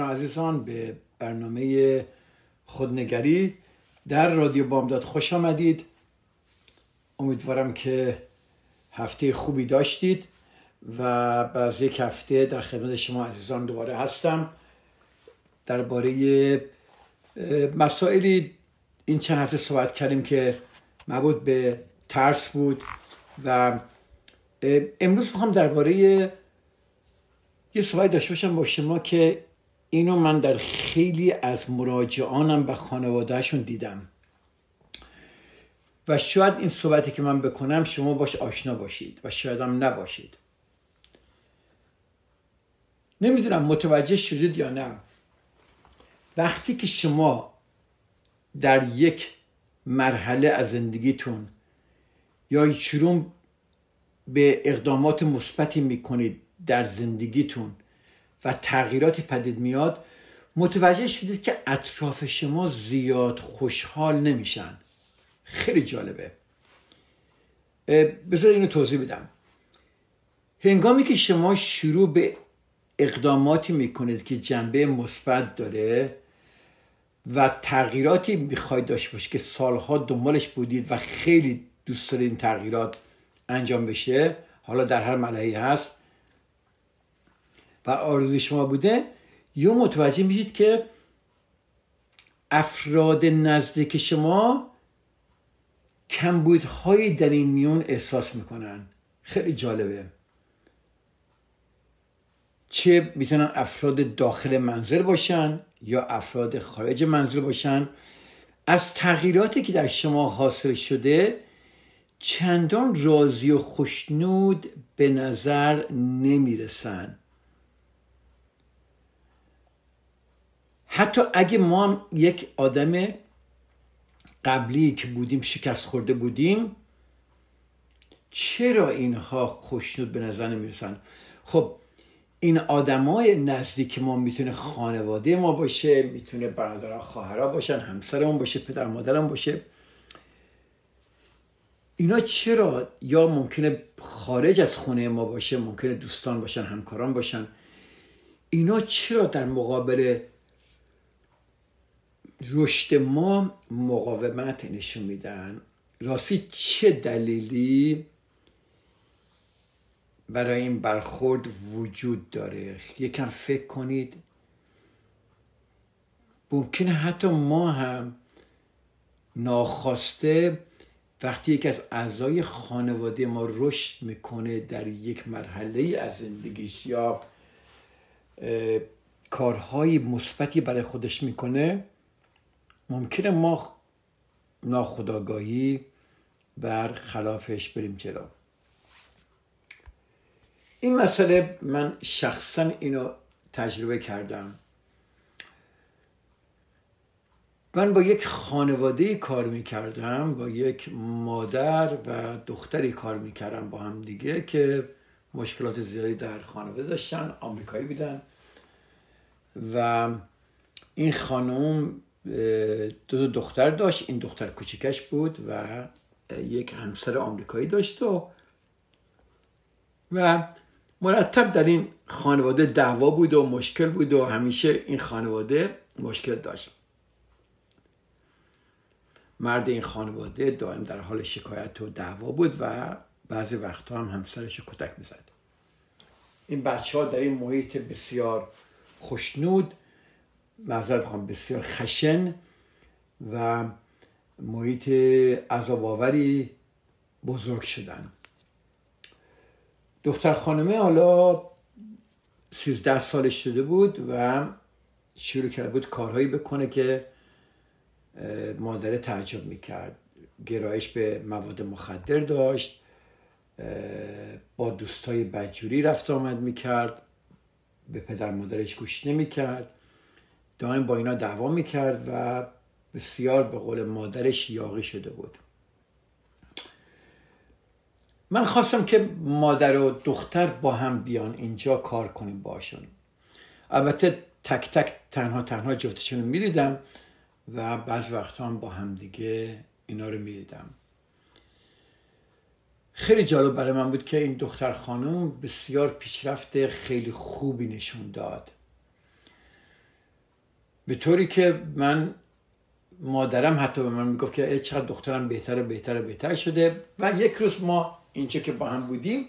عزیزان به برنامه خودنگری در رادیو بامداد خوش آمدید. امیدوارم که هفته خوبی داشتید و بعد یک هفته در خدمت شما عزیزان دوباره هستم. درباره مسائلی این چند هفته صحبت کردیم که مربوط به ترس بود و امروز می‌خوام درباره یه صحبت داشته باشم با شما که اینو من در خیلی از مراجعانم و خانوادهشون دیدم. و شاید این صحبتی که من بکنم شما باش آشنا باشید و شاید هم نباشید. نمی‌دونم متوجه شدید یا نه. وقتی که شما در یک مرحله از زندگیتون یا شروع به اقدامات مثبتی می‌کنید در زندگیتون و تغییراتی پدید میاد متوجه شدید که اطراف شما زیاد خوشحال نمیشن. خیلی جالبه. بذار اینو توضیح بدم. هنگامی که شما شروع به اقداماتی می‌کنید که جنبه مثبت داره و تغییراتی می‌خواید داشته باشید که سالها دنبالش بودید و خیلی دوست دارید این تغییرات انجام بشه حالا در هر ملعی هست و آرزوی شما بوده یا متوجه میشید که افراد نزدیک شما کمبودهایی در این میون احساس می‌کنن. خیلی جالبه. چه می‌تونن افراد داخل منزل باشن یا افراد خارج منزل باشن؟ از تغییراتی که در شما حاصل شده چندان راضی و خوشنود به نظر نمی‌رسن. حتی اگه ما هم یک آدم قبلی که بودیم شکست خورده بودیم چرا اینها خوشنود به نظر نمی‌رسن؟ خب این آدمای نزدیک ما می‌تونه خانواده ما باشه می‌تونه برادرها خواهرها باشن همسرمون باشه پدر مادرم باشه. اینا چرا؟ یا ممکنه خارج از خونه ما باشه ممکنه دوستان باشن همکاران باشن. اینا چرا در مقابل رشد ما مقاومت نشون میدن. راستی چه دلیلی برای این برخورد وجود داره؟ یکم فکر کنید. ممکنه حتی ما هم ناخواسته وقتی یکی از اعضای خانواده ما رشد می‌کنه در یک مرحله از زندگیش یا کارهای مثبتی برای خودش می‌کنه ممکنه ما ناخداگاهی بر خلافش بریم جلو. این مسئله من شخصا اینو تجربه کردم. من با یک خانواده کار می‌کردم با یک مادر و دختری کار می‌کردم با هم دیگه که مشکلات زیادی در خانواده داشتن آمریکایی بودن. و این خانم دو, دختر داشت. این دختر کوچیکش بود و یک همسر آمریکایی داشت و و مرتب در این خانواده دعوا بود و مشکل بود و همیشه این خانواده مشکل داشت. مرد این خانواده دائم در حال شکایت و دعوا بود و بعضی وقتها هم همسرش کتک می‌زد. این بچه ها در این محیط بسیار خوشنود معذرت بخوام بسیار خشن و محیط عذاب بزرگ شدن. دختر خانمه حالا سیزده سالش شده بود و شروع کرده بود کارهایی بکنه که مادره تعجب می‌کرد. گرایش به مواد مخدر داشت با دوستای بدجوری رفت آمد می‌کرد. به پدر مادرش گوش نمی‌کرد. دائم با اینا دعوا می‌کرد و بسیار به قول مادرش یاقی شده بود. من خواستم که مادر و دختر با هم بیان اینجا کار کنیم باشون. البته تک تک تنها تنها جفتشون رو می‌دیدم و بعض وقتا هم با هم دیگه اینا رو می‌دیدم. خیلی جالب برای من بود که این دختر خانم بسیار پیشرفت خیلی خوبی نشون داد. به طوری که من مادرم حتی به من می‌گفت که چقدر دخترم بهتر بهتر بهتر شده. و یک روز ما اینجا که با هم بودیم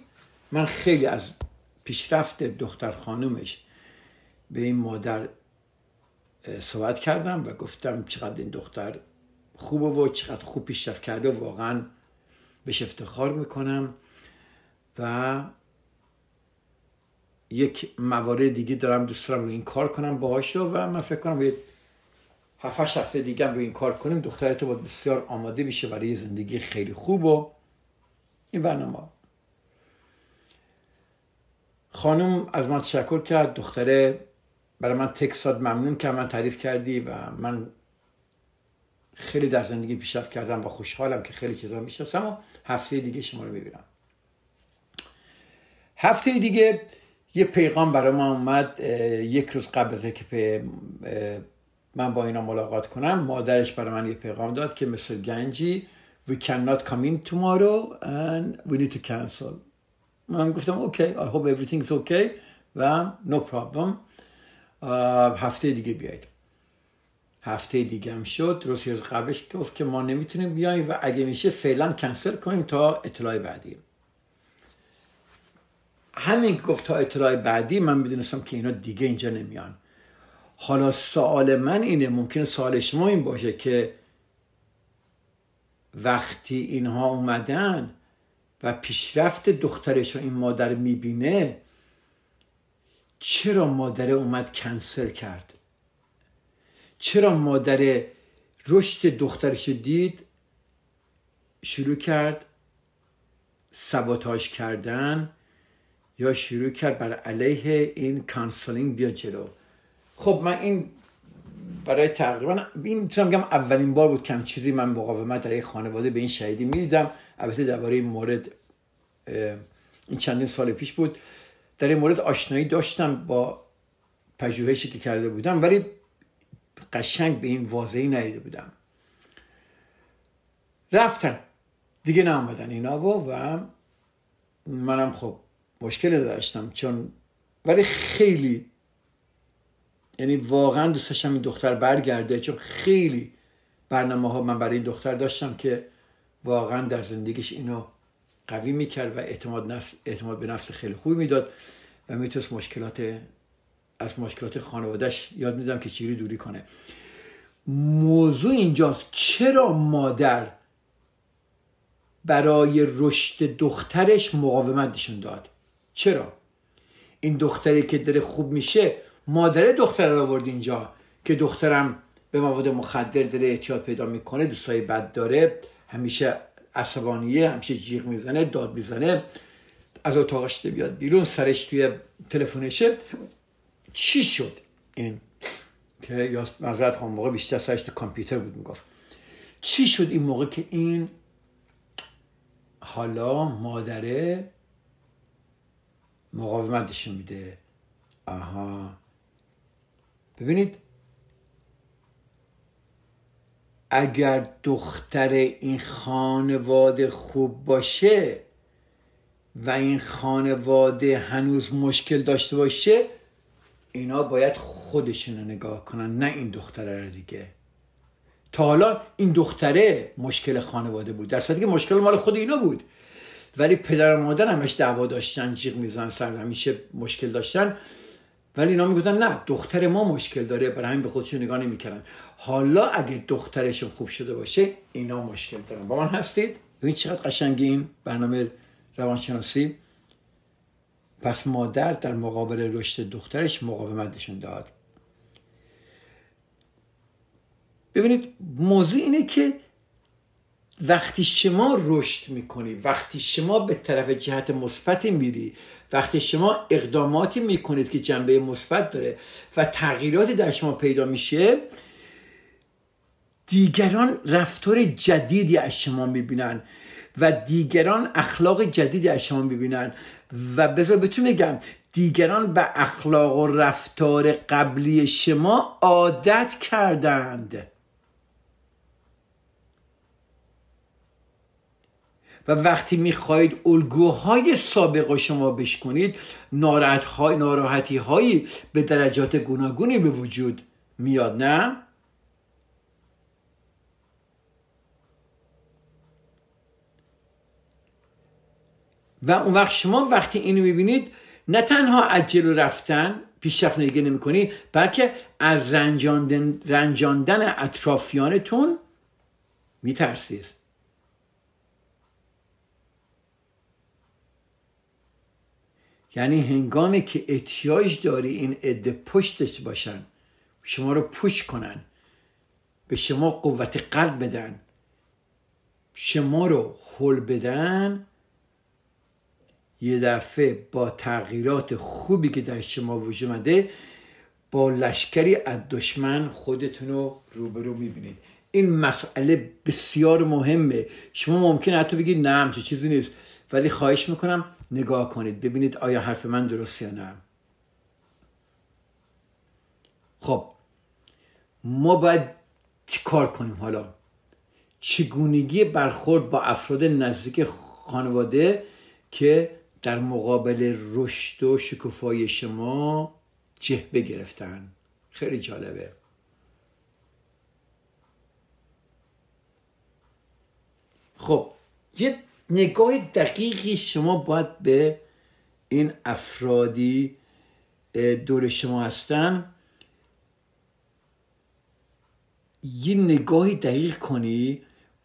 من خیلی از پیشرفت دختر خانومش به این مادر صحبت کردم و گفتم چقدر این دختر خوبه و چقدر خوب پیشرفت کرده و واقعا بهش افتخار می‌کنم. و یک موارد دیگه دارم دوست دارم روی این کار کنم باهاشو و من فکر کنم یه هفت هفته دیگه روی این کار کنیم. دختر تو بسیار آماده میشه برای زندگی خیلی خوب و این برنامه. خانم از من تشکر کرد. دختره برای من تکس ممنون که من تعریف کردی و من خیلی در زندگی پیشرفت کردم و خوشحالم که خیلی چیزا می‌شناسم و هفته دیگه شما رو می‌بینم. هفته دیگه یه پیغام برای من اومد یک روز قبل از که من با اینا ملاقات کنم مادرش برای من یه پیغام داد که مثل گنجی we cannot come in tomorrow and we need to cancel. من گفتم اوکی I hope everything is okay و no problem. هفته دیگه بیاید. هفته دیگه هم شد. از قبلش گفت که ما نمی‌تونیم بیایم و اگه میشه فعلا کنسل کنیم تا اطلاع بعدی. همین گفت تا اطلاع بعدی من می‌دونستم که اینا دیگه اینجا نمیان. حالا سوال من اینه ممکنه سوال شما این باشه که وقتی اینها اومدن و پیشرفت دخترش رو این مادر می‌بینه چرا مادر اومد کنسل کرد؟ چرا مادر رشد دخترش دید شروع کرد sabotage کردن؟ یا شروع کرد بر علیه این counseling بیا جلو. خب من این برای تقریبا این می‌تونم بگم اولین بار بود کم چیزی من مقاومت در خانواده به این شهیدی می‌دیدم. البته درباره این مورد این چندین سال پیش بود. در این مورد آشنایی داشتم با پژوهشی که کرده بودم ولی قشنگ به این واضحی ندیده بودم. رفتن. دیگه نامدن اینا و و منم خب مشکل داشتم چون ولی خیلی یعنی واقعا دوست داشتم این دختر برگرده چون خیلی برنامه ها من برای این دختر داشتم که واقعا در زندگیش اینو قوی می‌کرد و اعتماد, نفس، اعتماد به نفس خیلی خوبی می‌داد و می‌تونست مشکلات از مشکلات خانوادهش یاد میدم که چیری دوری کنه. موضوع اینجاست چرا مادر برای رشد دخترش مقاومت نشون داد؟ چرا؟ این دختری که داره خوب میشه مادر دختر رو آورد اینجا که دخترم به مواد مخدر داره احتیاط پیدا می‌کنه دوستای بد داره همیشه عصبانیه همیشه جیغ می‌زنه داد می‌زنه. از اتاقش بیاد بیرون سرش توی تلفنشه. چی شد؟ این که یا مزرد خواهم موقع بیشتر سرش تو کامپیوتر بود می‌گفت. چی شد این موقع که این حالا مادره مقاومتش میده. آها. ببینید اگر دختر این خانواده خوب باشه و این خانواده هنوز مشکل داشته باشه اینا باید خودشون نگاه کنن نه این دختره رو دیگه. تا حالا این دختره مشکل خانواده بود. در که مشکل مال خود اینا بود. ولی پدر و مادر همش دعوا داشتن جیغ میزن سر همیشه مشکل داشتن. ولی اینا می‌گفتن نه دختر ما مشکل داره. برای همین به خودشون نگاه نمی‌کردن. حالا اگه دخترشون خوب شده باشه اینا مشکل دارن. با من هستید؟ ببین چقدر قشنگی این برنامه روانشناسی. پس مادر در مقابل رشد دخترش مقاومت نشون داد. ببینید موضوع اینه که وقتی شما رشد می‌کنی وقتی شما به طرف جهت مثبتی میری وقتی شما اقداماتی می‌کنید که جنبه مثبت داره و تغییراتی در شما پیدا میشه دیگران رفتار جدیدی از شما می‌بینن و دیگران اخلاق جدیدی از شما می‌بینن. و بذار بهتون بگم دیگران به اخلاق و رفتار قبلی شما عادت کردند. و وقتی می‌خواهید الگوهای سابق شما بشکنید ناراحتی هایی به درجات گوناگونی به وجود میاد نه؟ و اون وقت شما وقتی اینو می‌بینید نه تنها جلو رفتن پیشرفت نگه نمی کنی بلکه از رنجاندن, رنجاندن اطرافیانتون میترسید یعنی هنگامی که احتیاج داری این عده پشتش باشن شما رو پوش کنن به شما قوت قلب بدن شما رو حل بدن یه دفعه با تغییرات خوبی که در شما وجود مده با لشکری از دشمن خودتون رو روبرو می‌بینید. این مسئله بسیار مهمه. شما ممکنه حتی بگید نه همچه چیزی نیست. ولی خواهش می‌کنم نگاه کنید ببینید آیا حرف من درست یا نه. خب ما باید کار کنیم حالا؟ چگونگی برخورد با افراد نزدیک خانواده که در مقابل رشد و شکوفایی شما جهبه گرفتن خیلی جالبه. خب یه نگاه دقیقی شما باید به این افرادی دور شما هستن. یه نگاهی دقیق کنی.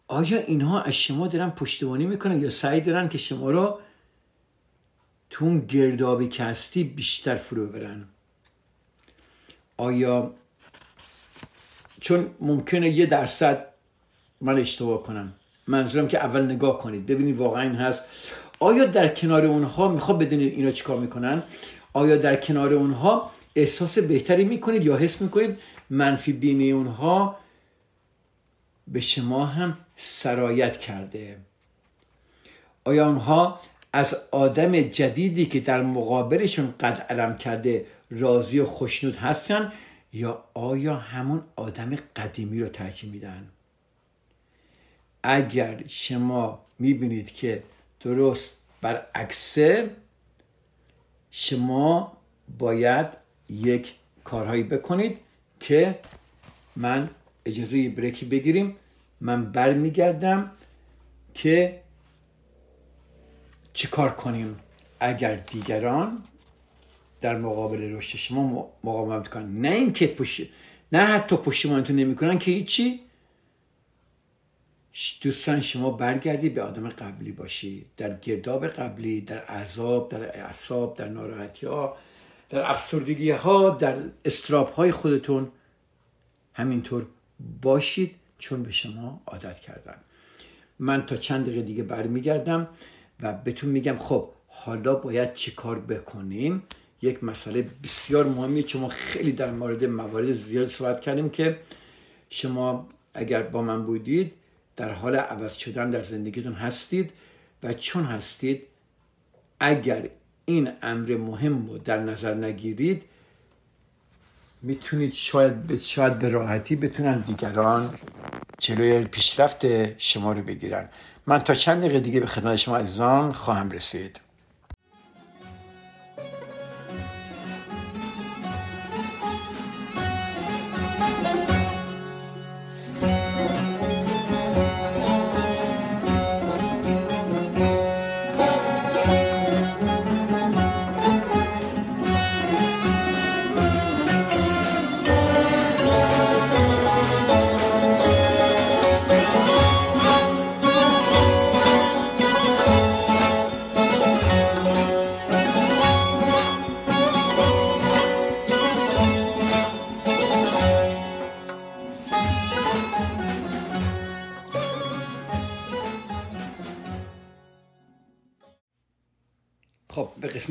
آیا اینها از شما دارن پشتیبانی می‌کنن یا سعی دارن که شما رو تو اون گردابی که هستی بیشتر فرو برن؟ آیا چون ممکنه یه درصد من اشتباه کنم؟ منظورم که اول نگاه کنید. ببینید واقعا این هست. آیا در کنار اونها می‌خواد بدونید اینا چیکار می‌کنن. آیا در کنار اونها احساس بهتری می‌کنید یا حس می‌کنید منفی بینی اونها به شما هم سرایت کرده؟ آیا اونها از آدم جدیدی که در مقابلشون قد علم کرده راضی و خوشنود هستن یا آیا همون آدم قدیمی رو ترجیح میدن؟ اگر شما می‌بینید که درست برعکسه شما باید یک کارهایی بکنید که من اجازه بریکی بگیریم. من برمیگردم که چی کار کنیم؟ اگر دیگران در مقابل رشد شما مقاومت کنن نه اینکه پشت نه حتی پشتیبانتون نمی‌کنن که هیچی. دوستان شما برگردی به آدم قبلی باشی. در گرداب قبلی در عذاب در اعصاب در ناراحتی ها در افسردگی ها در استراب های خودتون همینطور باشید چون به شما عادت کردن. من تا چند دقیقه دیگه برمیگردم و بهتون میگم خب حالا باید چی کار بکنیم؟ یک مسئله بسیار مهمی چون ما خیلی در مورد موارد زیاد صحبت کردیم که شما اگر با من بودید در حال عوض شدن در زندگیتون هستید و چون هستید اگر این امر مهم رو در نظر نگیرید می‌تونید شاید شاید به راحتی بتونن دیگران جلوی پیشرفت شما رو بگیرن. من تا چند دقیقه دیگه به خدمت شما عزیزان خواهم رسید.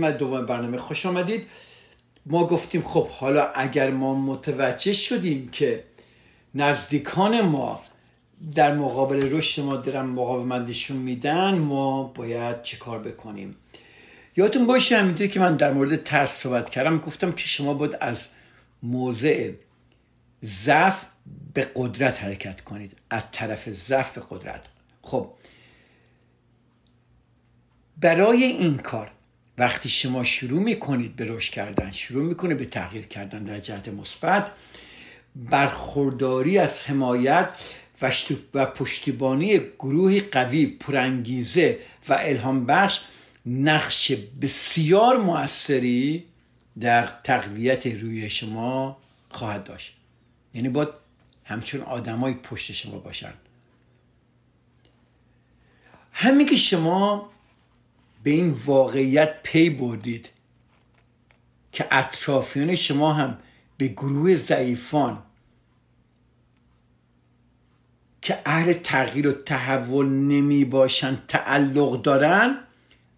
قسمت دوم برنامه خوش آمدید. ما گفتیم خب حالا اگر ما متوجه شدیم که نزدیکان ما در مقابل رشد ما دارن مقاومتشون میدن ما باید چه کار بکنیم؟ یادتون باشه همینطوری که من در مورد ترس صحبت کردم. گفتم که شما باید از موضع ضعف به قدرت حرکت کنید. از طرف ضعف به قدرت. خب برای این کار وقتی شما شروع می‌کنید به رشد کردن شروع می‌کنید به تغییر کردن در جهت مثبت برخورداری از حمایت و پشتیبانی گروهی قوی پرانگیزه و الهام بخش نقش بسیار موثری در تقویت روی شما خواهد داشت. یعنی باید همچون آدمای پشت شما باشن. همین که شما به این واقعیت پی بردید که اطرافیان شما هم به گروه ضعیفان که اهل تغییر و تحول نمی باشن تعلق دارن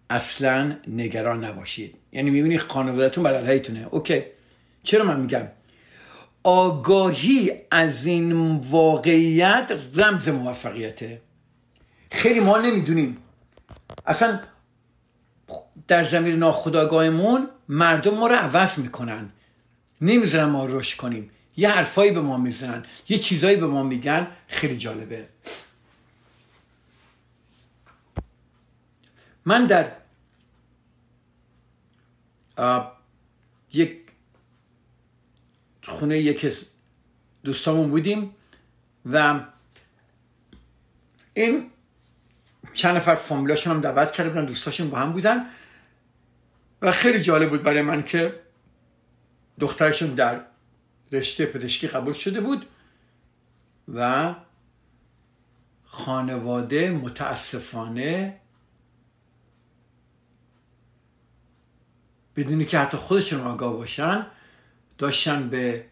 اصلا نگران نباشید. یعنی می‌بینی خانوادتون بر علیهتونه. اوکی. چرا من میگم؟ آگاهی از این واقعیت رمز موفقیته. خیلی ما نمی‌دونیم. اصلا در زمین ناخداگاهمون مردم ما رو عوض می‌کنن. نمی‌ذارن ما رشد کنیم. یه حرفایی به ما می‌زنن. یه چیزایی به ما میگن. خیلی جالبه. من در یک خونه یکی از دوستامون بودیم و این چند نفر فامیلاشون هم دعوت کرده بودن دوستاشون با هم بودن. و خیلی جالب بود برای من که دخترشون در رشته پزشکی قبول شده بود و خانواده متاسفانه بدونی که حتی خودشون آگاه باشن داشتن به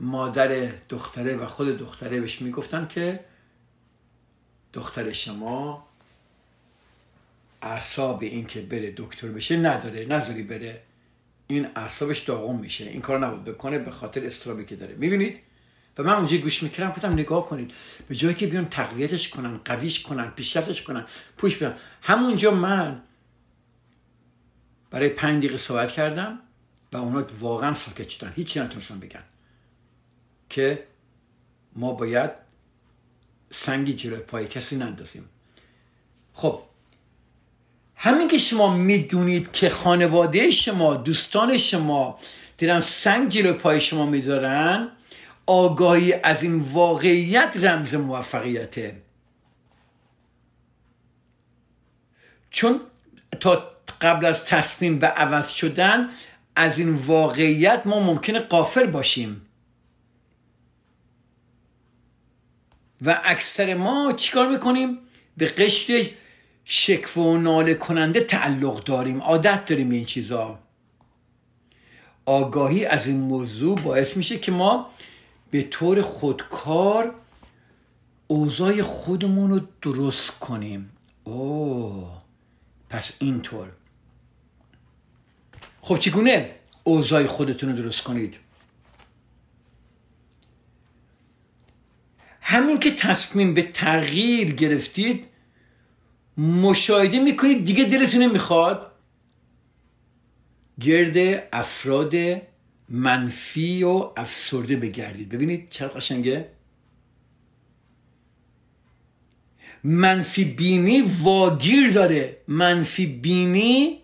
مادر دختره و خود دختره بهش می‌گفتن که دختر شما اعصاب این که بره دکتر بشه نداره نذاری بره. این اعصابش داغم میشه. این کار نبود بکنه به خاطر استرابی که داره. می‌بینید؟ و من اونجا گوش می‌کردم گفتم نگاه کنید. به جایی که بیان تقویتش کنن قویش کنن پیشرفتش کنن پوش بیان. همونجا من برای پنج دقیقه صحبت کردم و اونا واقعا ساکت شدن. هیچی نتونستن بگن. که ما باید سنگی جلوی پای کسی نندازیم. خب همین که شما می‌دونید که خانواده شما دوستان شما دیدن سنگ جلوی پای شما میدارن آگاهی از این واقعیت رمز موفقیته. چون تا قبل از تصمیم به عوض شدن از این واقعیت ما ممکنه قافل باشیم. و اکثر ما چیکار می‌کنیم؟ به قشر شکف و ناله کننده تعلق داریم عادت داریم این چیزا. آگاهی از این موضوع باعث میشه که ما به طور خودکار اوضاع خودمون رو درست کنیم. اوه پس اینطور. خب چگونه اوضاع خودتون رو درست کنید؟ همین که تصمیم به تغییر گرفتید مشاهده می‌کنید دیگه دلتون نمی‌خواد. گرد افراد منفی و افسرده بگردید. ببینید چقدر قشنگه؟ منفی بینی واگیر داره. منفی بینی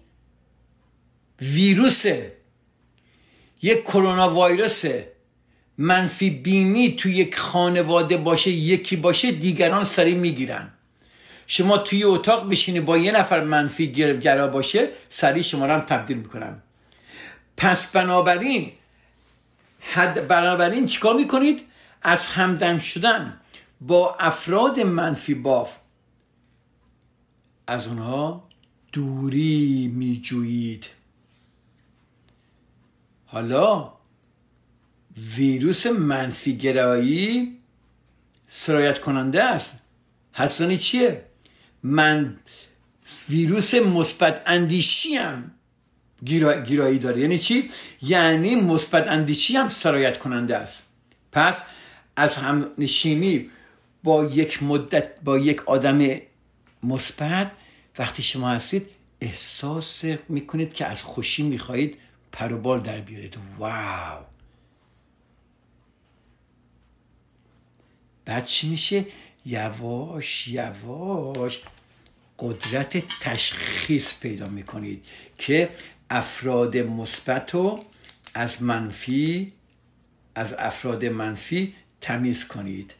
ویروسه. یک کرونا ویروسه منفی بینی تو یک خانواده باشه یکی باشه دیگران سریع می‌گیرن. شما توی اتاق بشینی با یه نفر منفی گرا باشه سریع شما رو هم تبدیل می‌کنم. پس بنابراین حد بنابراین چیکار می‌کنید؟ از همدم شدن با افراد منفی باف. از اونها دوری میجویید. حالا ویروس منفی گرایی سرایت کننده است. حدسانی چیه؟ من ویروس مثبت اندیشی هم گیرایی داره. یعنی چی؟ یعنی مثبت اندیشی هم سرایت کننده است. پس از هم نشینی با یک مدت با یک آدم مثبت وقتی شما هستید احساس می‌کنید که از خوشی می‌خواهید پروبال در بیارید. واو! بعد چی میشه؟ یواش یواش قدرت تشخیص پیدا می‌کنید که افراد مثبت رو از منفی از افراد منفی تمیز کنید.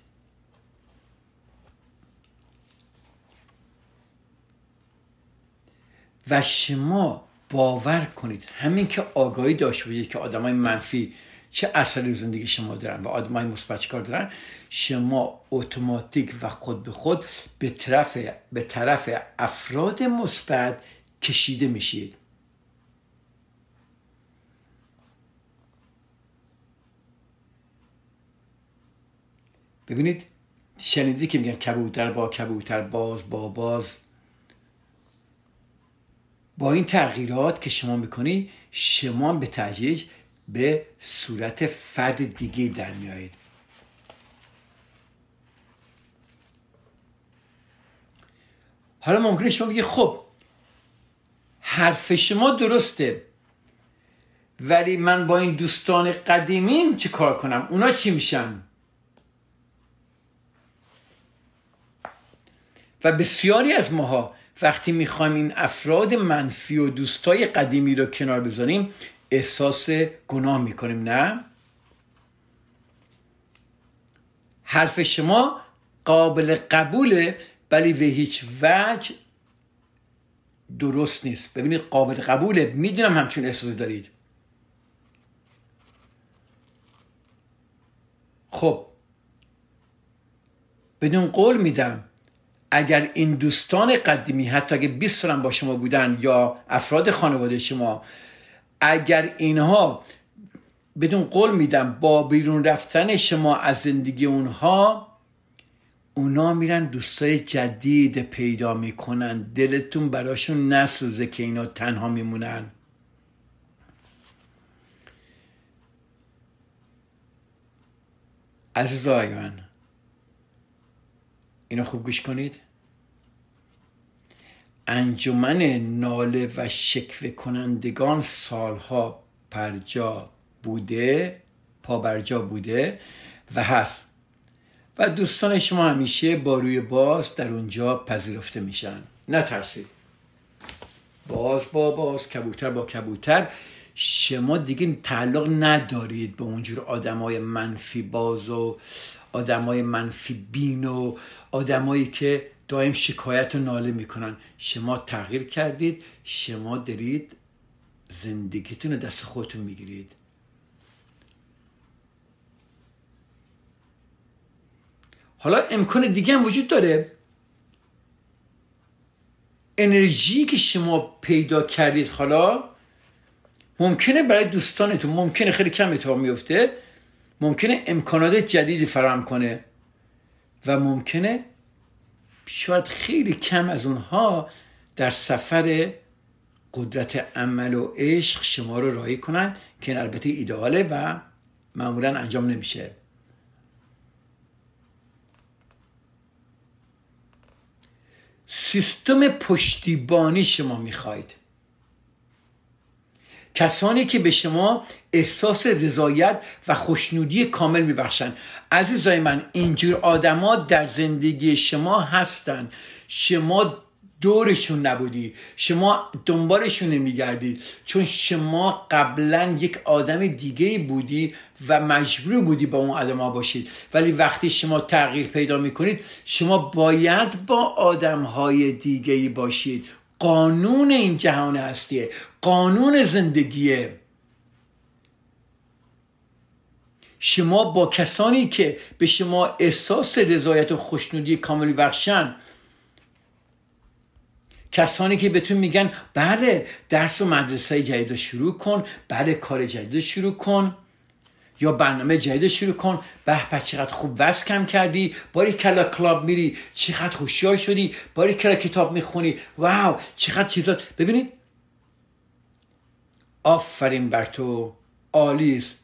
و شما باور کنید. همین که آگاهی داشته باشید که آدمای منفی چه اثری زندگی شما دارن و آدمای مثبت کار دارن؟ شما اتوماتیک و خود به خود به طرف به طرف افراد مثبت کشیده میشید. ببینید شنیدی که میگن کبوتر با کبوتر باز با باز. با این تغییرات که شما می‌کنید شما به تدریج به صورت فرد دیگه در میایید. حالا ممکنه شما بگید خب حرف شما درسته ولی من با این دوستان قدیمیم چه کار کنم؟ اونا چی میشن؟ و بسیاری از ماها وقتی می‌خوایم این افراد منفی و دوستای قدیمی رو کنار بذاریم احساس گناه می‌کنیم نه؟ حرف شما قابل قبوله ولی به هیچ وجه درست نیست. ببینید قابل قبوله. می‌دونم همچون احساسی دارید. خب بدون قول میدم اگر این دوستان قدیمی حتی اگه 20 سالم با شما بودن یا افراد خانواده شما اگر اینها بدون قول میدم با بیرون رفتن شما از زندگی اونها اونا میرن دوستای جدید پیدا می‌کنن. دلتون براشون نسوزه که اینا تنها میمونن. عزیزای من اینو خوب گوش کنید؟ انجمن ناله و شکوه کنندگان سالها پرجا بوده پابرجا بوده و هست. و دوستان شما همیشه با روی باز در اونجا پذیرفته میشن. نترسید. باز با باز کبوتر با کبوتر. شما دیگه تعلق ندارید به اونجور آدمای منفی باز و آدمای منفی بین و آدمایی که دائم شکایت و ناله می‌کنن. شما تغییر کردید شما دارید زندگیتون دست خودتون می‌گیرید. حالا امکان دیگه هم وجود داره. انرژی که شما پیدا کردید حالا ممکنه برای دوستانتون ممکنه خیلی کم اتفاق میفته ممکنه امکانات جدیدی فراهم کنه و ممکنه شاید خیلی کم از اونها در سفر قدرت عمل و عشق شما رو راهی کنن که البته ایدئاله و معمولا انجام نمیشه. سیستم پشتیبانی شما می‌خواید کسانی که به شما احساس رضایت و خوشنودی کامل میبخشند. عزیزای من اینجور آدما در زندگی شما هستن. شما دورشون نبودی. شما دنبالشون نمیگردید چون شما قبلا یک آدم دیگه بودی و مجبور بودی با اون آدم باشید. ولی وقتی شما تغییر پیدا می‌کنید شما باید با آدم های دیگه باشید. قانون این جهان هستیه. قانون زندگیه. شما با کسانی که به شما احساس رضایت و خوشنودی کاملی بخشن کسانی که بهتون میگن بله درس و مدرسه جدید رو شروع کن بله کار جدید رو شروع کن. یا برنامه جدید شروع کن. به به چقدر خوب وز کم کردی. باری کلا کلاب میری چقدر خوشیار شدی. باری کلا کتاب می‌خونی. واو چقدر چیزات ببینید آفرین بر تو. آلیس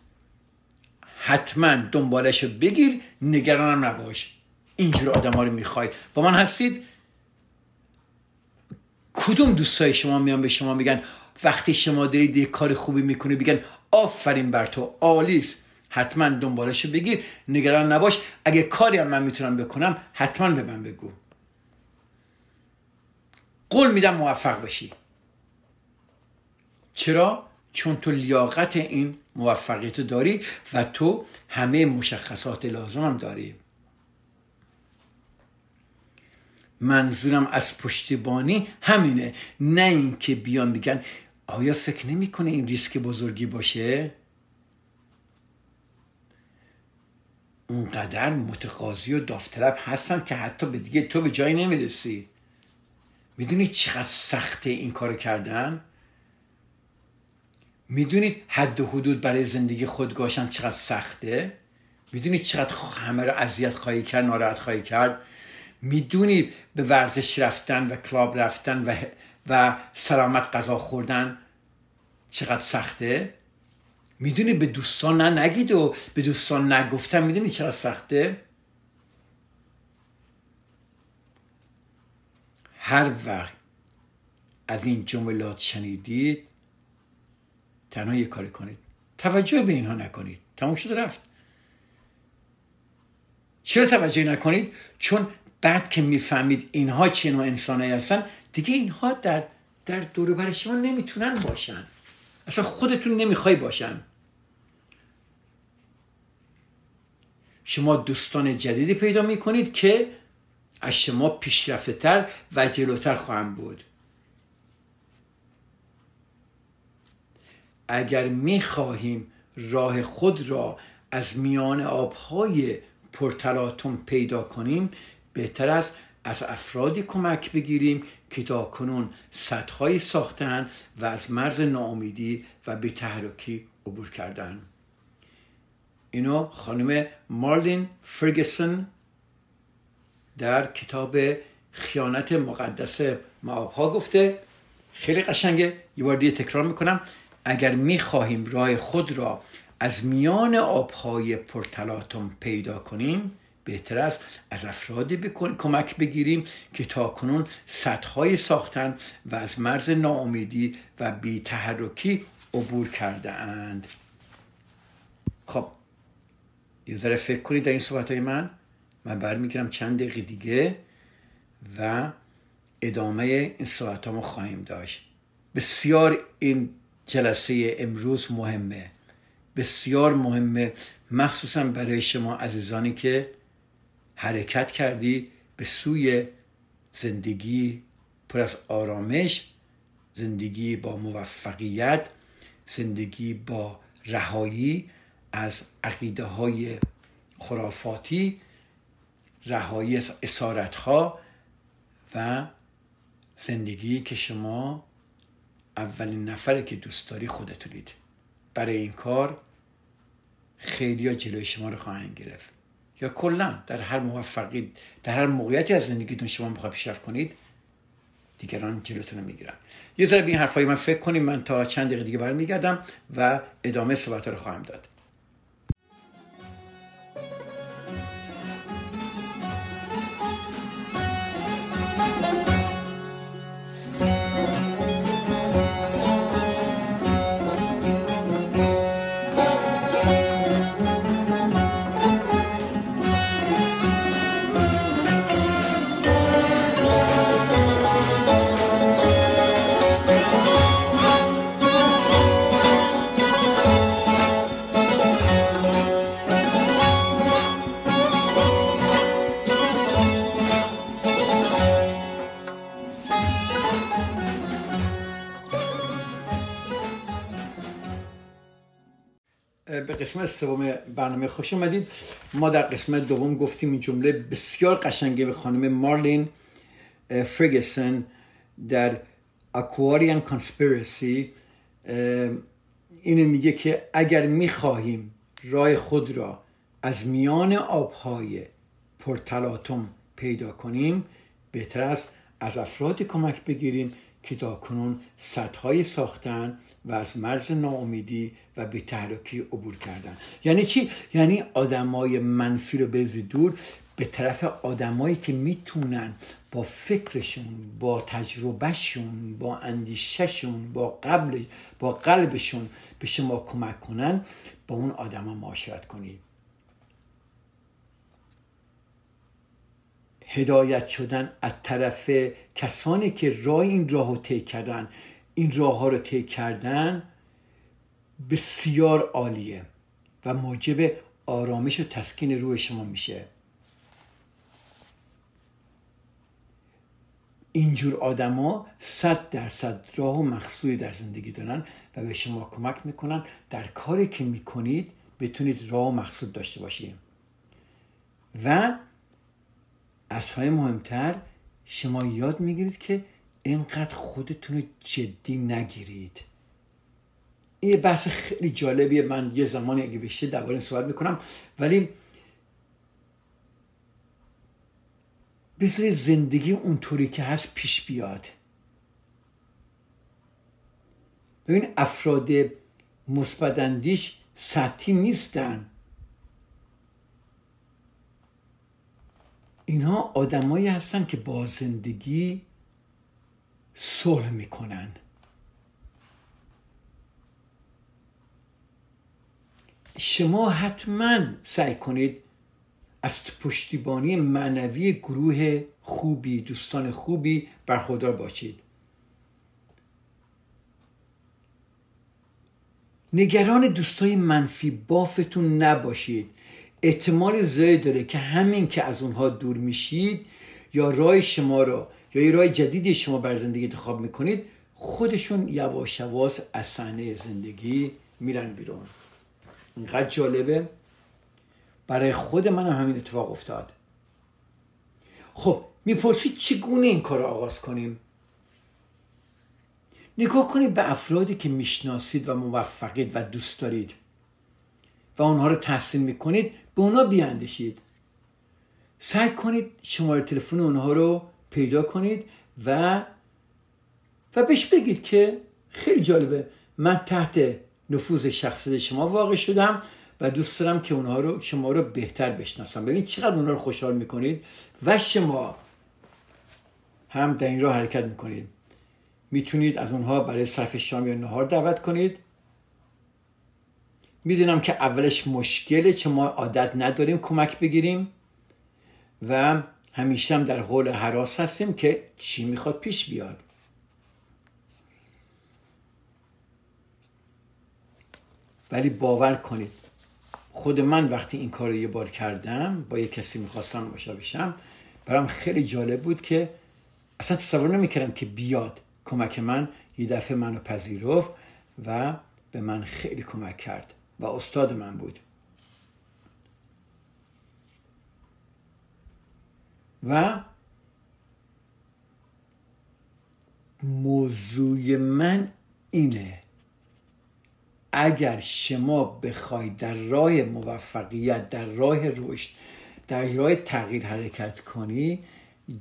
حتما دنبالش رو بگیر. نگرانم نباش. اینجور آدم ها رو می‌خواید با من هستید؟ کدوم دوستای شما میان به شما میگن وقتی شما دارید یه کار خوبی می‌کنی بگن آفرین بر تو. آلیس حتما دنبالش بگیر. نگران نباش. اگه کاری هم من می‌تونم بکنم حتما به من بگو. قول میدم موفق بشی. چرا؟ چون تو لیاقت این موفقیت داری و تو همه مشخصات لازم داری. منظورم از پشتیبانی همینه. نه اینکه بیان بگن آیا فکر نمی‌کنه این ریسک بزرگی باشه؟ اونقدر متقاضی و داوطلب هستن که حتی به دیگه تو به جایی نمی‌رسی. می‌دونید چقدر سخته این کار کردن؟ می‌دونید حد و حدود برای زندگی خودگاشن چقدر سخته؟ می‌دونید چقدر همه رو اذیت خواهی کرد ناراحت خواهی کرد؟ می‌دونید به ورزش رفتن و کلاب رفتن و, و سلامت غذا خوردن چقدر سخته؟ می‌دونی به دوستان نه نگید و به دوستان نگفتم می‌دونی چقدر سخته؟ هر وقت از این جملات شنیدید تنها یه کاری کنید. توجه به اینها نکنید. تمام شده رفت. چرا توجه نکنید؟ چون بعد که می‌فهمید اینها چه نوع انسانایی هستن دیگه اینها در در دور شما نمی‌تونن باشن. اصلا خودتون نمی‌خوای باشن. شما دوستان جدیدی پیدا می‌کنید که از شما پیشرفته تر و جلوتر خواهند بود. اگر می‌خواهیم راه خود را از میان آبهای پرتلاتون پیدا کنیم بهتر است از افرادی کمک بگیریم که تا کنون سطحهایی ساختن و از مرز ناامیدی و بیتحرکی عبور کردن. اینو خانم مارلین فرگسون در کتاب خیانت مقدس معابها گفته. خیلی قشنگه. یه بار دیگه تکرار می‌کنم. اگر می‌خواهیم راه خود را از میان آبهای پرتلاتم پیدا کنیم بهتر است از افرادی بکن، کمک بگیریم که تا کنون سطحهای ساختن و از مرز ناامیدی و بی تحرکی عبور کرده اند خب یه ذره فکر کنید در این صحبت های من. من برمیگیرم چند دقیقه دیگه و ادامه این صحبت رو خواهیم داشت. بسیار این جلسه امروز مهمه. بسیار مهمه مخصوصا برای شما عزیزانی که حرکت کردی به سوی زندگی پر از آرامش زندگی با موفقیت زندگی با رهایی از عقیده های خرافاتی رهایی از اسارت ها و زندگی که شما اولین نفره که دوست داری خودتونید برای این کار خیلی ها جلوی شما رو خواهند گرفت. یا کلا در هر موفقی در هر موقعیتی از زندگیتون شما می‌خواد پیشرفت کنید دیگران جلوتون می‌گیرن. یه ذره به این حرفای من فکر کنیم. من تا چند دقیقه دیگه برمیگردم و ادامه صحبت رو خواهم داد. به قسمت سوم برنامه خوش اومدید. ما در قسمت دوم گفتیم این جمله بسیار قشنگه به خانم مارلین فرگسون در اکواریان کانسپیرسی اینو میگه که اگر می‌خواهیم راه خود را از میان آبهای پرتلاتم پیدا کنیم بهتر است از افرادی کمک بگیریم. که تا کنون سطحهایی ساختن و از مرز ناامیدی و به تحرکی عبور کردن یعنی چی؟ یعنی آدمای منفی رو بریزی دور به طرف آدمایی که می‌تونن با فکرشون با تجربهشون با اندیشهشون با قبل با قلبشون به شما کمک کنن با اون آدما معاشرت کنید هدایت شدن از طرف کسانی که راه این راه رو طی کردن. این راه ها رو طی کردن بسیار عالیه و موجب آرامش و تسکین روح شما میشه. اینجور آدما صد درصد راه و مقصودی در زندگی دارن و به شما کمک می‌کنن. در کاری که می‌کنید بتونید راه و مقصود داشته باشید و از های مهمتر شما یاد می‌گیرید که اینقدر خودتون رو جدی نگیرید. این یه بحث خیلی جالبیه. من یه زمانی اگه بشه درباره صحبت می‌کنم. ولی بذارید زندگی اونطوری که هست پیش بیاد. ببین افراد مثبتاندیش سطحی نیستن. اینها آدمایی هستن که با زندگی صلح می‌کنن. شما حتما سعی کنید از پشتیبانی معنوی گروه خوبی دوستان خوبی برخوردار باشید. نگران دوستای منفی بافتون نباشید. احتمال زیادی داره که همین که از اونها دور میشید یا راه شما رو یا یه راه جدیدی شما بر زندگی انتخاب می‌کنید خودشون یواش یواش از صحنه زندگی میرن بیرون. اینقدر جالبه. برای خود من هم همین اتفاق افتاد. خب می‌پرسید چگونه این کار رو آغاز کنیم؟ نگاه کنید به افرادی که می‌شناسید و موفقید و دوست دارید و اونها رو تحسین می‌کنید به اونا بیاندشید سعی کنید شماره تلفن اونها رو پیدا کنید و و بهش بگید که خیلی جالبه. من تحت نفوذ شخصیت شما واقع شدم و دوست دارم که اونها رو شما رو بهتر بشناسم. ببین چقدر اونها رو خوشحال می‌کنید و شما هم در این راه حرکت می‌کنید. می‌تونید از اونها برای صرف شام یا نهار دعوت کنید. می‌دونم که اولش مشکله چون ما عادت نداریم کمک بگیریم و همیشه هم در حول حراس هستیم که چی می‌خواد پیش بیاد. ولی باور کنید خود من وقتی این کار رو یه بار کردم با یه کسی می‌خواستم باشه بشم برام خیلی جالب بود که اصلا تصور نمی‌کردم که بیاد. کمک من یه دفعه منو پذیرفت و به من خیلی کمک کرد. و استاد من بود. و موضوع من اینه اگر شما بخواید در راه موفقیت در راه رشد در راه تغییر حرکت کنی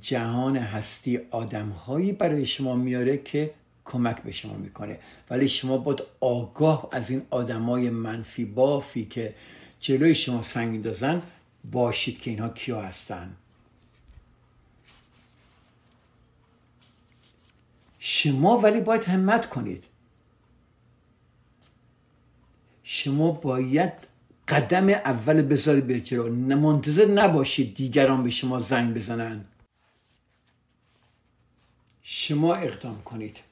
جهان هستی آدمهایی برای شما میاره که کمک به شما می‌کنه. ولی شما باید آگاه از این آدمای منفی بافی که جلوی شما سنگ میندازن باشید که اینها کیا هستن. شما ولی باید همت کنید. شما باید قدم اول بذارید به جلو. منتظر نباشید دیگران به شما زنگ بزنن. شما اقدام کنید.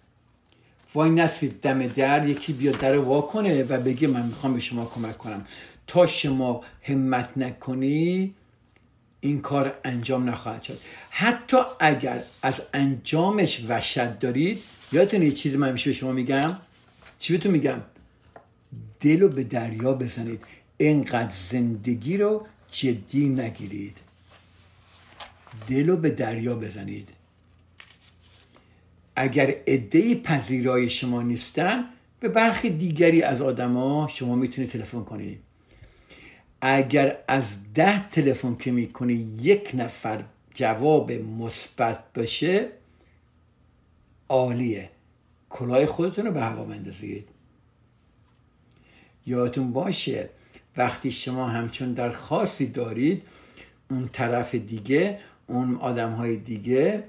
وای نستید دم در یکی بیاد در وا کنه و بگه من می‌خوام به شما کمک کنم. تا شما همت نکنی این کار انجام نخواهد شد. حتی اگر از انجامش وشد دارید یادتون یه چیزی من میشه به شما میگم؟ چی بهتون میگم؟ دل رو به دریا بزنید. اینقدر زندگی رو جدی نگیرید. دل رو به دریا بزنید. اگر عده پذیرای شما نیستن به برخی دیگری از آدما شما می‌تونید تلفن کنید اگر از ده تلفن که می‌کنه یک نفر جواب مثبت باشه عالیه. کلاه خودتون رو به هوا بندازید. یادتون باشه وقتی شما همچون درخواستی دارید اون طرف دیگه اون آدم های دیگه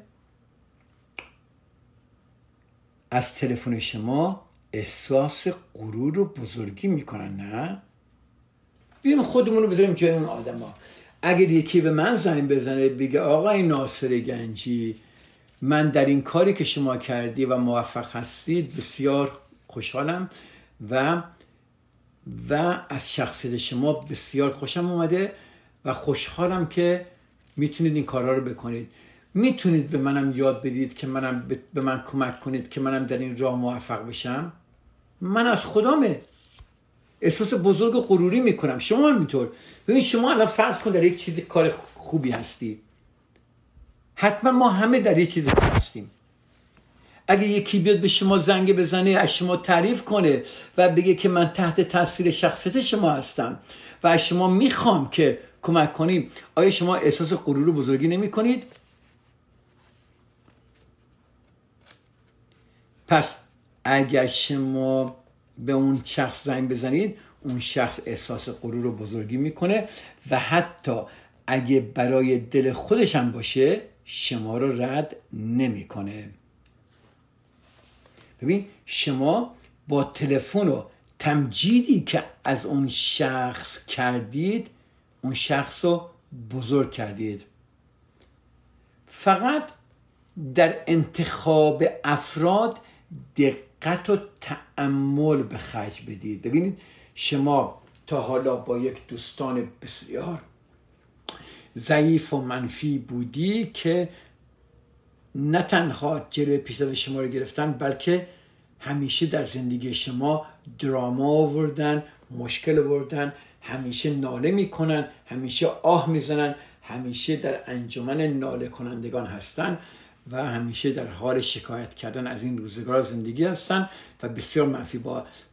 از تلفن شما احساس غرور و بزرگی می‌کنن نه؟ بیایم خودمون رو بذاریم جای اون آدم ها اگر یکی به من زنگ بزنه بگه آقای ناصر گنجی من در این کاری که شما کردی و موفق هستید بسیار خوشحالم و و از شخصیت شما بسیار خوشم اومده و خوشحالم که می‌تونید این کارها رو بکنید. می‌تونید به منم یاد بدید که منم به من کمک کنید که منم در این راه موفق بشم؟ من از خدامه احساس بزرگ غروری می‌کنم. شما هم اینطور. ببین شما الان فرض کن در یک چیز کار خوبی هستی. حتما ما همه در یک چیز هستیم. اگه یکی بیاد به شما زنگ بزنه از شما تعریف کنه و بگه که من تحت تاثیر شخصیت شما هستم و از شما می‌خوام که کمک کنیم آیا شما احساس غرور و بزرگی نمی کنید؟ پس اگر شما به اون شخص زنگ بزنید اون شخص احساس غرور و بزرگی می‌کنه و حتی اگه برای دل خودش هم باشه شما رو رد نمی‌کنه. ببین شما با تلفن و تمجیدی که از اون شخص کردید اون شخص رو بزرگ کردید. فقط در انتخاب افراد دقت و تعمل به خرج بدید. ببینید شما تا حالا با یک دوستان بسیار ضعیف و منفی بودی که نه تنها جلوی پیشرفت شما رو گرفتن بلکه همیشه در زندگی شما دراما آوردن مشکل آوردن همیشه ناله می‌کنن همیشه آه می‌زنن همیشه در انجمن ناله کنندگان هستن. و همیشه در حال شکایت کردن از این روزگار زندگی هستن و بسیار منفی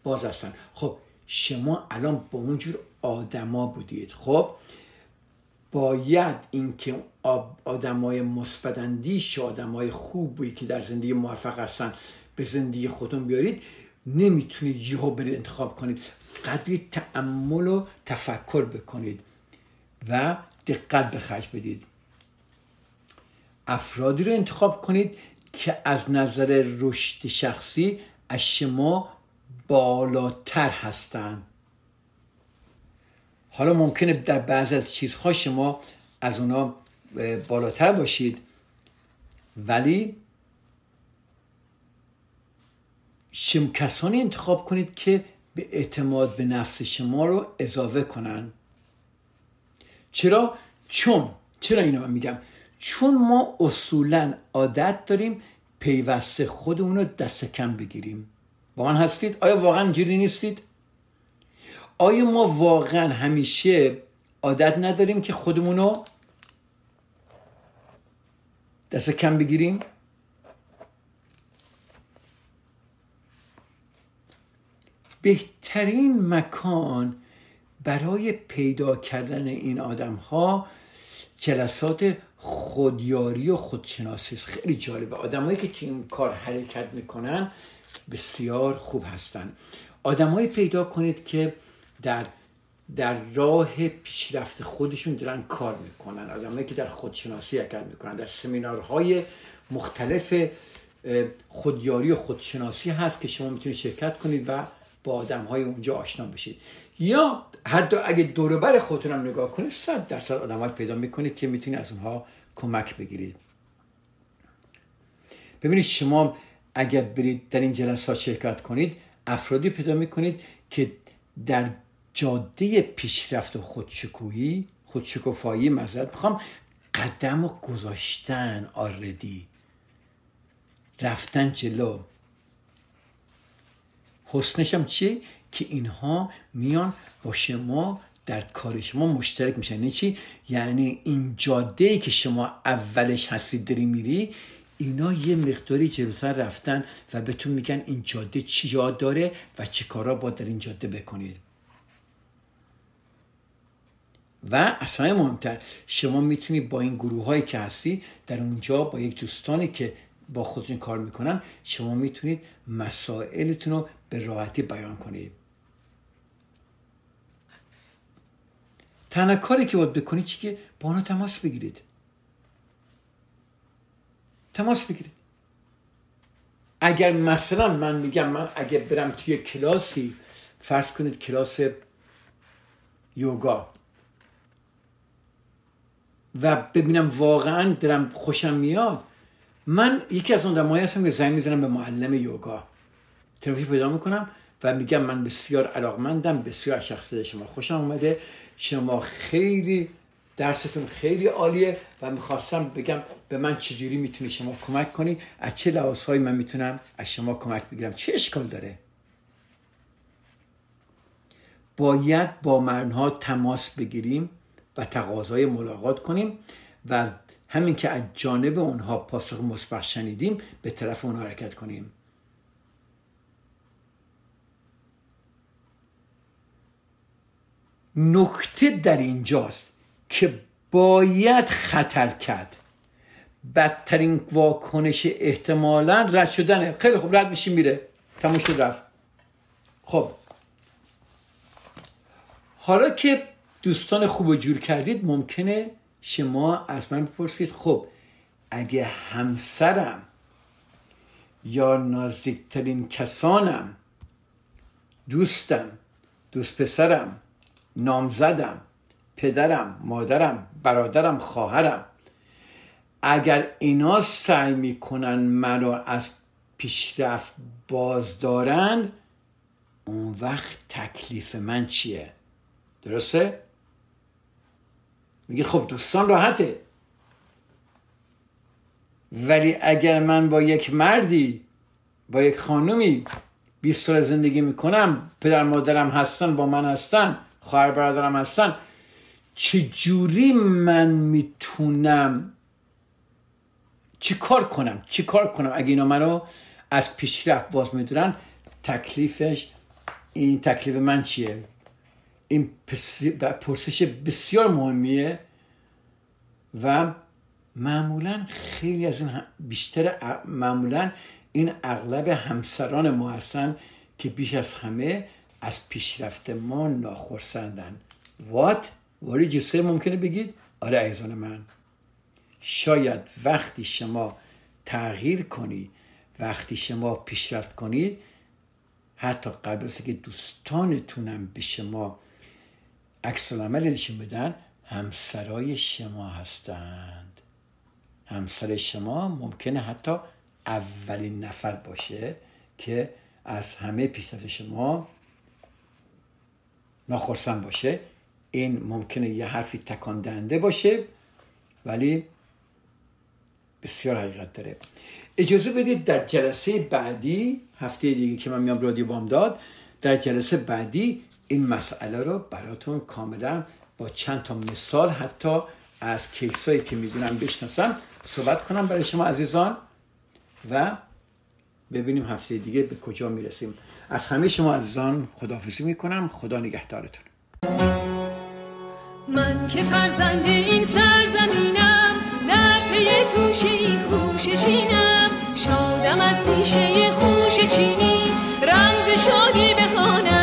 باز هستن. خب شما الان با اونجور آدما بودید. خب باید اینکه آدمای مثبتاندیش آدمای خوبی که در زندگی موفق هستن به زندگی خودتون بیارید نمی‌تونید یهو برید انتخاب کنید. قدری تعمل و تفکر بکنید و دقت به خرج بدید. افرادی رو انتخاب کنید که از نظر رشد شخصی از شما بالاتر هستند حالا ممکنه در بعض از چیزها شما از اونا بالاتر باشید ولی شم کسانی انتخاب کنید که به اعتماد به نفس شما رو اضافه کنن. چرا؟ چون چرا اینو من میگم؟ چون ما اصولا عادت داریم پیوسته خودمون رو دست کم بگیریم با من هستید؟ آیا واقعا اینجوری نیستید؟ آیا ما واقعا همیشه عادت نداریم که خودمون رو دست کم بگیریم؟ بهترین مکان برای پیدا کردن این آدم ها جلسات خودیاری و خودشناسی است خیلی جالبه. آدمایی که تو این کار حرکت می‌کنن بسیار خوب هستن. آدمایی پیدا کنید که در در راه پیشرفت خودشون دارن کار می‌کنن. آدمایی که در خودشناسی حرکت می‌کنن. در سمینارهای مختلف خودیاری و خودشناسی هست که شما می‌تونید شرکت کنید و با آدم های اونجا آشنا بشید. یا حتی اگه دوربر خودتون هم نگاه کنید صد درصد آدم پیدا می‌کنید که می‌تونید از اونها کمک بگیرید ببینید شما اگر برید در این جلسات شرکت کنید افرادی پیدا می‌کنید که در جاده پیشرفت و خودشکوهی خودشکوفایی مزد می‌خوام قدم و گذاشتن آردی رفتن جلو. حسنشم چیه؟ که اینها میان با شما در کار شما مشترک میشن. یعنی چی؟ یعنی این جاده ای که شما اولش هستید داری میری اینا یه مقداری جلوتر رفتن و بهتون میگن این جاده چی یاد داره و چه کارا با در این جاده بکنید. و اصلا مهمتر شما می‌تونید با این گروه هایی که هستی در اونجا با یک دوستانی که با خودتون کار می‌کنن شما می‌تونید مسائلتون رو به راحتی بیان کنید. تنها کاری که باید بکنید چی که با اونا تماس بگیرید. تماس بگیرید. اگر مثلا من میگم من اگر برم توی کلاسی فرض کنید کلاس یوگا و ببینم واقعا درم خوشم میاد من یکی از اون دمایی هستم که زنگ می‌زنم به معلم یوگا. تلفنی پیدا می‌کنم و میگم من بسیار علاقمندم بسیار از شما خوشم اومده. شما خیلی درستون خیلی عالیه و می‌خواستم بگم به من چجوری می‌تونی شما کمک کنی از چه لحاظ من می‌تونم از شما کمک بگیرم؟ چه اشکال داره؟ باید با مرنها تماس بگیریم و تقاضای ملاقات کنیم و همین که از جانب اونها پاسخ مثبت شنیدیم به طرف اونها حرکت کنیم. نکته در اینجاست که باید خطر کرد. بدترین واکنش احتمالا رد شدنه. خیلی خوب رد میشیم میره. تموم شد رفت. خب. حالا که دوستان خوب جور کردید ممکنه شما از من بپرسید خب اگه همسرم یا نازدیکترین کسانم دوستم دوست پسرم نامزدم پدرم مادرم برادرم خواهرم اگر اینا سعی می‌کنن منو از پیشرفت باز دارن اون وقت تکلیف من چیه درسته؟ میگه خب دوستان راحته. ولی اگر من با یک مردی با یک خانومی 20 سال زندگی می‌کنم پدر مادرم هستن با من هستن خواهر برادرم هستن چجوری من می‌تونم چی کار کنم؟ چی کار کنم؟ اگه اینا منو از پیشرفت باز می‌دونن تکلیفش این تکلیف من چیه؟ این پرسش بسیار مهمیه و معمولا خیلی از این بیشتر معمولا این اغلب همسران ما هستن که بیش از همه از پیشرفت ما ناخرسندن. وات ولی جسه ممکنه بگید؟ آره ایزان من. شاید وقتی شما تغییر کنی وقتی شما پیشرفت کنید حتی قبل از که دوستانتونم به شما عکس عمل نشون بدن همسرای شما هستند. همسر شما ممکنه حتی اولین نفر باشه که از همه پیشرفت شما ناخرسند باشه. این ممکنه یه حرفی تکان دهنده باشه ولی بسیار حقیقت داره. اجازه بدید در جلسه بعدی هفته دیگه که من میام رادیو بامداد در جلسه بعدی این مسئله رو براتون کاملا با چند تا مثال حتی از کیسایی که می‌دونم بشناسم صحبت کنم برای شما عزیزان و ببینیم هفته دیگه به کجا می‌رسیم. از همه شما عزیزان خداحافظی می‌کنم. خدا نگهدارتون. من که فرزند این سرزمینم در پی توشه خوششینم شادم از پیشه خوش چینی رمز شادی بخوان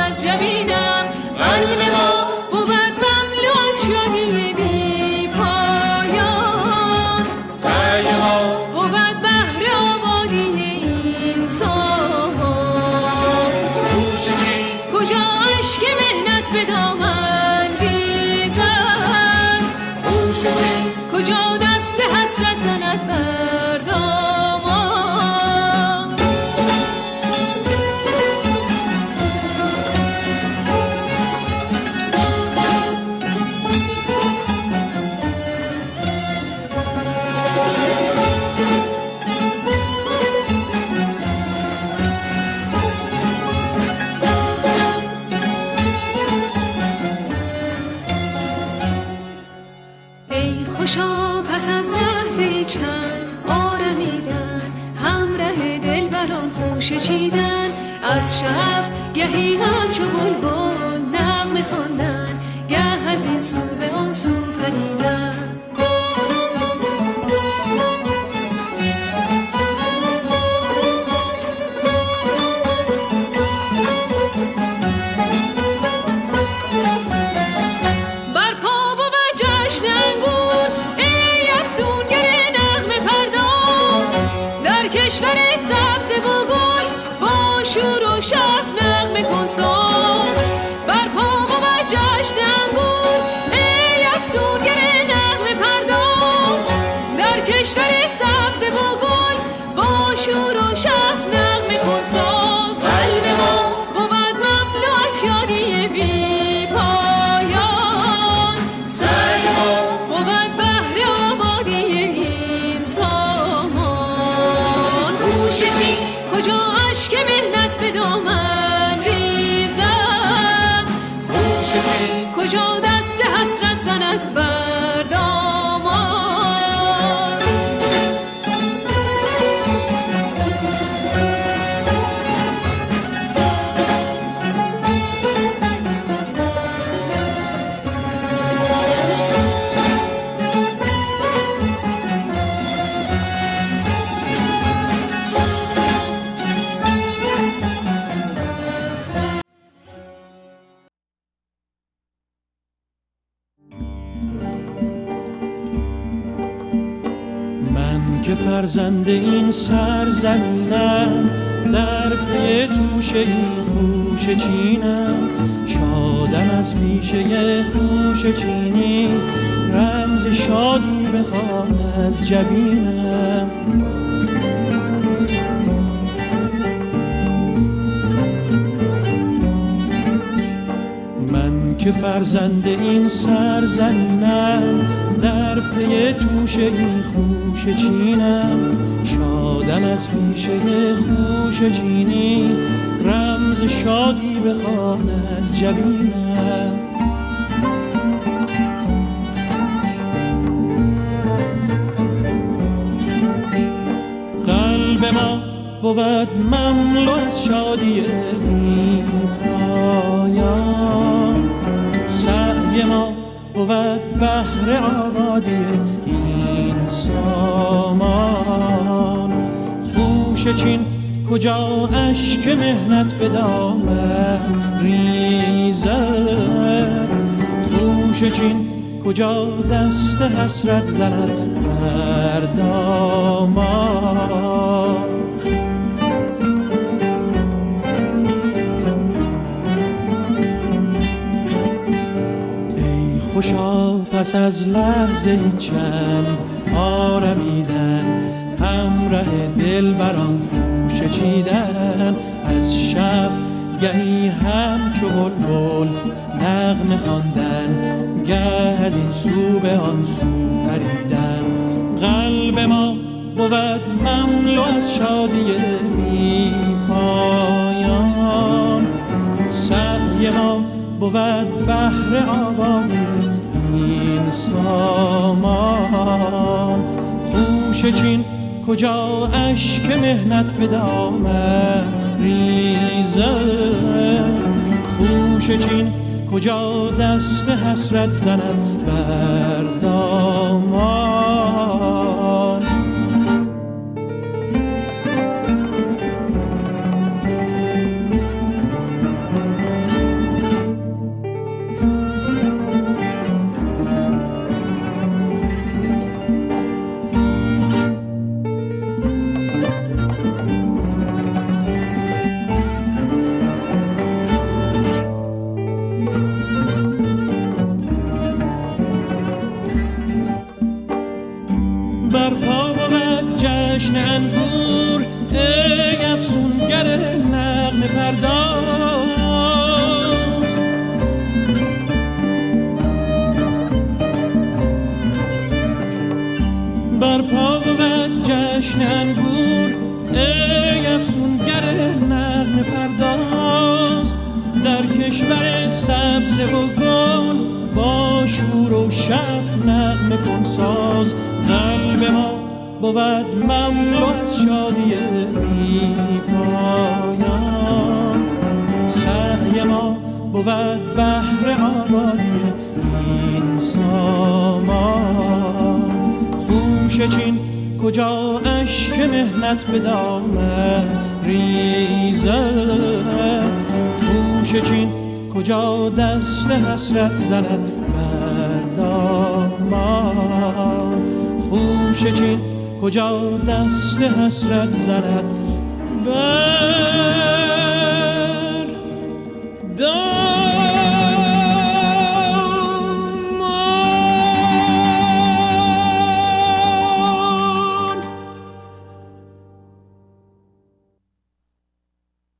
این سرزمینم در پی توشه این خوش چینم. شادم از پیشه خوش چینی. رمز شادی بخوان از جبینم. من که فرزند این سرزمینم در پی توشه این خوش چینم شادم از پیشه خوش چینی. رمز شادی بخوان از جبینم. قلب ما بود مملو از شادی بی پایان سعی ما بود بهر آبادی این سامان. خوش چین کجا اشک مهنت به دامن ریزد خوش چین کجا دست حسرت زند بر دامان؟ خوشا پس از لحظه چند آرمیدن. همراه دل بران خوش چیدن. از شف گهی همچو بلبل نغمه خواندن. گه از این سو به آن سو پریدن. قلب ما بود مملو از شادی بی پایان سعی ما بود بهر آبادی این سامان. خوش چین کجا اشک مهنت به ریزه؟ خوش چین کجا دست حسرت زند بر دامان؟